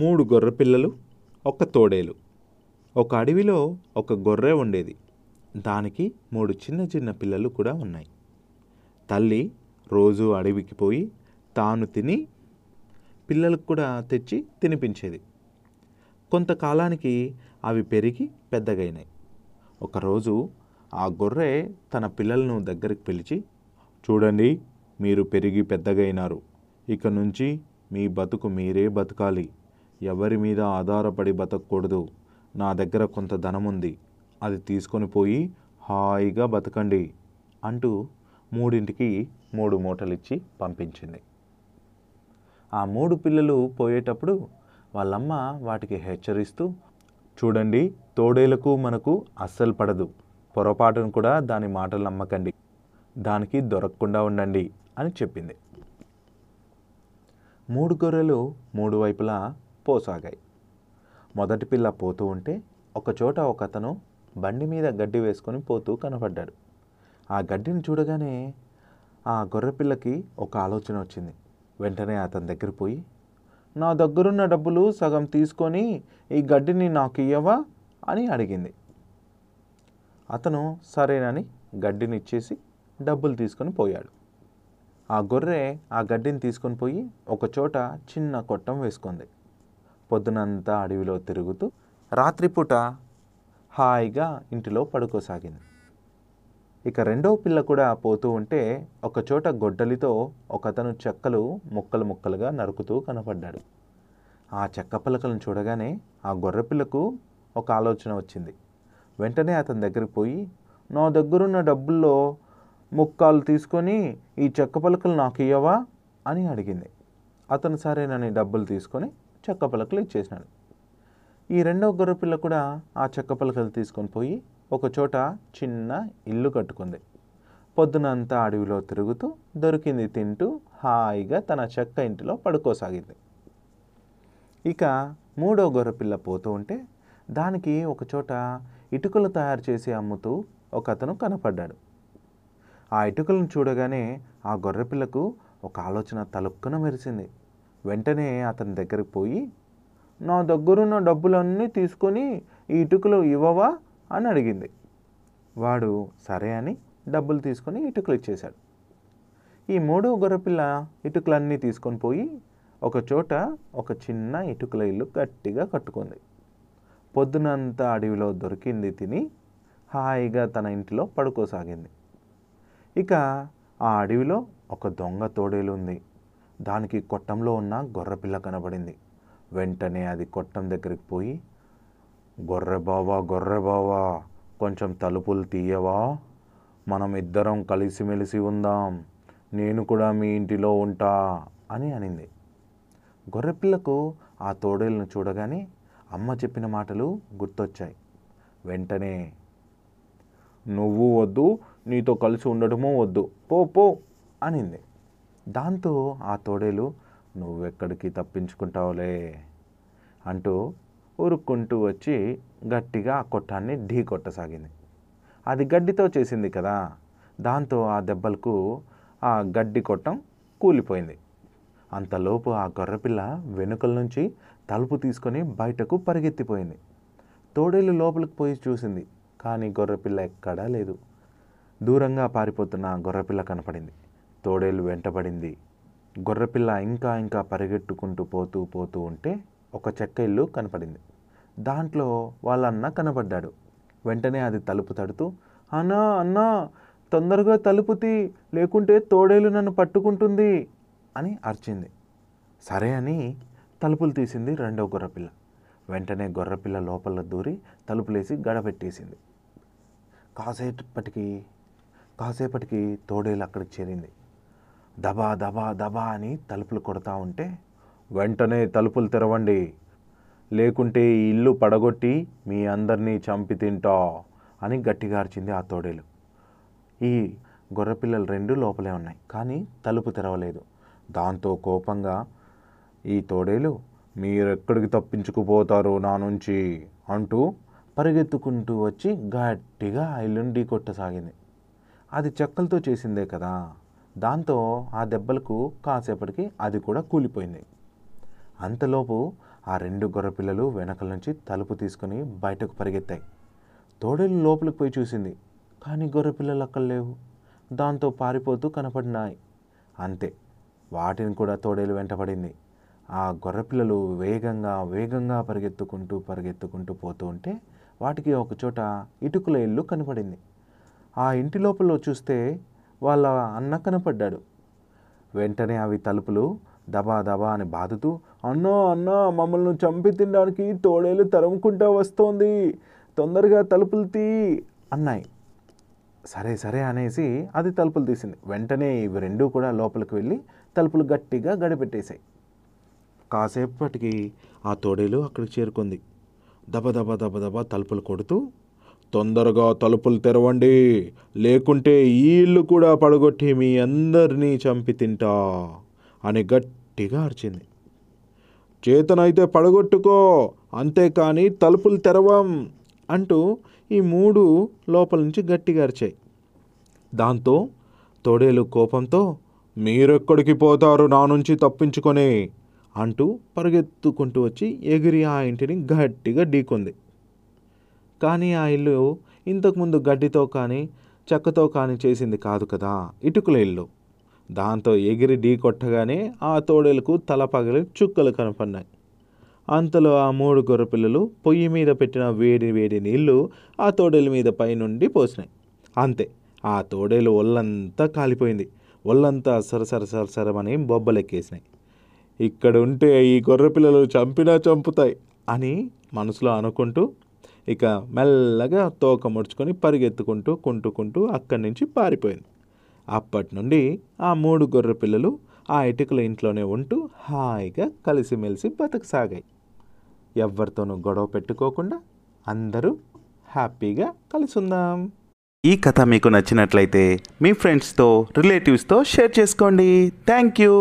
మూడు గొర్రె పిల్లలు ఒక తోడేలు. ఒక అడవిలో ఒక గొర్రె ఉండేది. దానికి మూడు చిన్న చిన్న పిల్లలు కూడా ఉన్నాయి. తల్లి రోజు అడవికి పోయి తాను తిని పిల్లలకు కూడా తెచ్చి తినిపించేది. కొంతకాలానికి అవి పెరిగి పెద్దగైనాయి. ఒకరోజు ఆ గొర్రె తన పిల్లలను దగ్గరికి పిలిచి చూడండి మీరు పెరిగి పెద్దగైనారు. ఇక నుంచి మీ బతుకు మీరే బతకాలి. ఎవరి మీద ఆధారపడి బతకూడదు. నా దగ్గర కొంత ధనం ఉంది అది తీసుకొని పోయి హాయిగా బతకండి అంటూ మూడింటికి మూడు మూటలిచ్చి పంపించింది. ఆ మూడు పిల్లలు పోయేటప్పుడు వాళ్ళమ్మ వాటికి హెచ్చరిస్తూ చూడండి తోడేలకు మనకు అస్సలు పడదు. పొరపాటును కూడా దాని మాటలు నమ్మకండి. దానికి దొరకకుండా ఉండండి అని చెప్పింది. మూడు గొర్రెలు మూడు వైపులా పోసాగాయి. మొదటి పిల్ల పోతూ ఉంటే ఒకచోట ఒకతను బండి మీద గడ్డి వేసుకొని పోతూ కనపడ్డాడు ఆ గడ్డిని చూడగానే ఆ గొర్రె పిల్లకి ఒక ఆలోచన వచ్చింది. వెంటనే అతని దగ్గర పోయి నా దగ్గరున్న డబ్బులు సగం తీసుకొని ఈ గడ్డిని నాకు ఇయ్యవా? అని అడిగింది. అతను సరేనని గడ్డిని ఇచ్చేసి డబ్బులు తీసుకొని పోయాడు. ఆ గొర్రె ఆ గడ్డిని తీసుకొని పోయి ఒక చోట చిన్న కొట్టం వేసుకుంది. పొద్దునంతా అడవిలో తిరుగుతూ రాత్రిపూట హాయిగా ఇంటిలో పడుకోసాగింది. ఇక రెండో పిల్ల కూడా పోతూ ఉంటే ఒకచోట గొడ్డలితో ఒకతను చెక్కలు ముక్కలు ముక్కలుగా నరుకుతూ కనపడ్డాడు. ఆ చెక్క పలకలను చూడగానే ఆ గొర్రె పిల్లకు ఒక ఆలోచన వచ్చింది. వెంటనే అతని దగ్గరికి పోయి నా దగ్గరున్న డబ్బుల్లో ముక్కాలు తీసుకొని ఈ చెక్క పలకలు నాకు ఇయ్యవా? అని అడిగింది. అతను సరేనని డబ్బులు తీసుకొని చెక్క పలకలు ఇచ్చేసినాడు. ఈ రెండవ గొర్రెపిల్ల కూడా ఆ చెక్క పలకలు తీసుకొని పోయి ఒక చోట చిన్న ఇల్లు కట్టుకుంది. పొద్దునంతా అడవిలో తిరుగుతూ దొరికింది తింటూ హాయిగా తన చెక్క ఇంటిలో పడుకోసాగింది. ఇక మూడో గొర్రెపిల్ల పోతూ ఉంటే దానికి ఒక చోట ఇటుకలు తయారు చేసి అమ్ముతూ ఒక అతను కనపడ్డాడు. ఆ ఇటుకలను చూడగానే ఆ గొర్రెపిల్లకు ఒక ఆలోచన తలుక్కున మెరిసింది. వెంటనే అతని దగ్గరికి పోయి నా దగ్గరున్న డబ్బులన్నీ తీసుకొని ఈ ఇటుకలు ఇవ్వవా అని అడిగింది. వాడు సరే అని డబ్బులు తీసుకొని ఇటుకలు ఇచ్చేశాడు. ఈ మూడో గొర్రెపిల్ల ఇటుకలన్నీ తీసుకొని పోయి ఒక చోట ఒక చిన్న ఇటుకల ఇల్లు గట్టిగా కట్టుకుంది. పొద్దునంతా అడవిలో దొరికింది తిని హాయిగా తన ఇంటిలో పడుకోసాగింది. ఇక ఆ అడవిలో ఒక దొంగ తోడేలు ఉంది దానికి కొట్టంలో ఉన్న గొర్రెపిల్ల కనబడింది. వెంటనే అది కొట్టం దగ్గరికి పోయి గొర్రె బావా గొర్రె బావా కొంచెం తలుపులు తీయవా? మనం ఇద్దరం కలిసిమెలిసి ఉందాం. నేను కూడా మీ ఇంటిలో ఉంటా అని అనింది. గొర్రెపిల్లకు ఆ తోడేలను చూడగానే అమ్మ చెప్పిన మాటలు గుర్తొచ్చాయి. వెంటనే నువ్వు వద్దు నీతో కలిసి ఉండటమూ వద్దు. పో పో అనింది. దాంతో ఆ తోడేలు నువ్వెక్కడికి తప్పించుకుంటావులే అంటూ ఉరుక్కుంటూ వచ్చి గట్టిగా ఆ కొట్టాన్ని ఢీ కొట్టసాగింది. అది గడ్డితో చేసింది కదా! దాంతో ఆ దెబ్బలకు ఆ గడ్డి కొట్టం కూలిపోయింది. అంతలోపు ఆ గొర్రెపిల్ల వెనుకల నుంచి తలుపు తీసుకొని బయటకు పరిగెత్తిపోయింది. తోడేలు లోపలికి పోయి చూసింది కానీ గొర్రెపిల్ల ఎక్కడా లేదు. దూరంగా పారిపోతున్న గొర్రెపిల్ల కనపడింది. తోడేలు వెంటబడింది. గొర్రెపిల్ల ఇంకా ఇంకా పరిగెట్టుకుంటూ పోతూ పోతూ ఉంటే ఒక చెక్క ఇల్లు కనపడింది. దాంట్లో వాళ్ళ అన్న కనపడ్డాడు వెంటనే అది తలుపు తడుతూ అన్నా అన్నా తొందరగా తలుపు తీ లేకుంటే తోడేలు నన్ను పట్టుకుంటుంది అని అరిచింది. సరే అని తలుపులు తీసింది రెండో గొర్రెపిల్ల. వెంటనే గొర్రెపిల్ల లోపల దూరి తలుపులేసి గడపెట్టేసింది కాసేపటికి కాసేపటికి తోడేలు అక్కడికి చేరింది. దబా దబా దబా అని తలుపులు కొడతా ఉంటే వెంటనే తలుపులు తెరవండి. లేకుంటే ఈ ఇల్లు పడగొట్టి మీ అందరినీ చంపి తింటా అని గట్టిగా అరిచింది ఆ తోడేలు. ఈ గొర్రెపిల్లలు రెండు లోపలే ఉన్నాయి కానీ తలుపు తెరవలేదు. దాంతో కోపంగా ఈ తోడేలు మీరెక్కడికి తప్పించుకుపోతారు నా నుంచి? అంటూ పరిగెత్తుకుంటూ వచ్చి గట్టిగా ఆ ఇల్లుని ఢీకొట్టసాగింది. అది చెక్కలతో చేసిందే కదా. దాంతో ఆ దెబ్బలకు కాసేపటికి అది కూడా కూలిపోయింది. అంతలోపు ఆ రెండు గొర్రెపిల్లలు వెనకల నుంచి తలుపు తీసుకుని బయటకు పరిగెత్తాయి. తోడేలు లోపలికి పోయి చూసింది. కానీ గొర్రెపిల్లలు అక్కడ లేవు. దాంతో పారిపోతూ కనపడినాయి. అంతే వాటిని కూడా తోడేలు వెంటపడింది ఆ గొర్రెపిల్లలు వేగంగా వేగంగా పరిగెత్తుకుంటూ పరిగెత్తుకుంటూ పోతూ ఉంటే వాటికి ఒకచోట ఇటుకుల ఇటుకల ఇల్లు కనపడింది. ఆ ఇంటి లోపల చూస్తే వాళ్ళ అన్న కనపడ్డాడు. వెంటనే అవి తలుపులు దబా దబా అని బాదుతూ అన్నో అన్నా మమ్మల్ని చంపి తినడానికి తోడేలు తరుముకుంటా వస్తోంది. తొందరగా తలుపులు తీ అన్నాయి. సరే సరే అనేసి అది తలుపులు తీసింది. వెంటనే ఇవి రెండూ కూడా లోపలికి వెళ్ళి తలుపులు గట్టిగా గడిపెట్టేశాయి. కాసేపటికి ఆ తోడేలు అక్కడికి చేరుకుంది. దబ దబ దబ దబ తలుపులు కొడుతూ తొందరగా తలుపులు తెరవండి. లేకుంటే ఈ ఇల్లు కూడా పడగొట్టి మీ అందరినీ చంపి తింటా అని గట్టిగా అరిచింది. చేతనైతే పడగొట్టుకో అంతేకాని తలుపులు తెరవం అంటూ ఈ మూడు లోపల నుంచి గట్టిగా అరిచాయి. దాంతో తోడేలు కోపంతో మీరెక్కడికి పోతారు నా నుంచి తప్పించుకొని? అంటూ పరిగెత్తుకుంటూ వచ్చి ఎగిరి ఆ ఇంటిని గట్టిగా ఢీకొంది. కానీ ఆ ఇల్లు ఇంతకుముందు గడ్డితో కానీ చెక్కతో కానీ చేసింది కాదు కదా ఇటుకల ఇల్లు. దాంతో ఎగిరి ఢీ కొట్టగానే ఆ తోడేలకు తల పగలి చుక్కలు కనపడినాయి అంతలో ఆ మూడు గొర్రెపిల్లలు పొయ్యి మీద పెట్టిన వేడి వేడి నీళ్ళు ఆ తోడేల మీద పైనుండి పోసినాయి. అంతే ఆ తోడేలు ఒళ్ళంతా కాలిపోయింది. ఒళ్ళంతా సరసర సరసరమని బొబ్బలెక్కేసినాయి. ఇక్కడ ఉంటే ఈ గొర్రెపిల్లలు చంపినా చంపుతాయి అని మనసులో అనుకుంటూ ఇక మెల్లగా తోక ముడుచుకొని పరిగెత్తుకుంటూ కుంటుకుంటూ అక్కడి నుంచి పారిపోయింది. అప్పటి నుండి ఆ మూడు గొర్రె పిల్లలు ఆ ఇటుకల ఇంట్లోనే ఉంటూ హాయిగా కలిసిమెలిసి బతకసాగాయి. ఎవరితోనూ గొడవ పెట్టుకోకుండా అందరూ హ్యాపీగా కలిసి ఉందాం ఈ కథ మీకు నచ్చినట్లయితే మీ ఫ్రెండ్స్తో రిలేటివ్స్తో షేర్ చేసుకోండి. Thank you.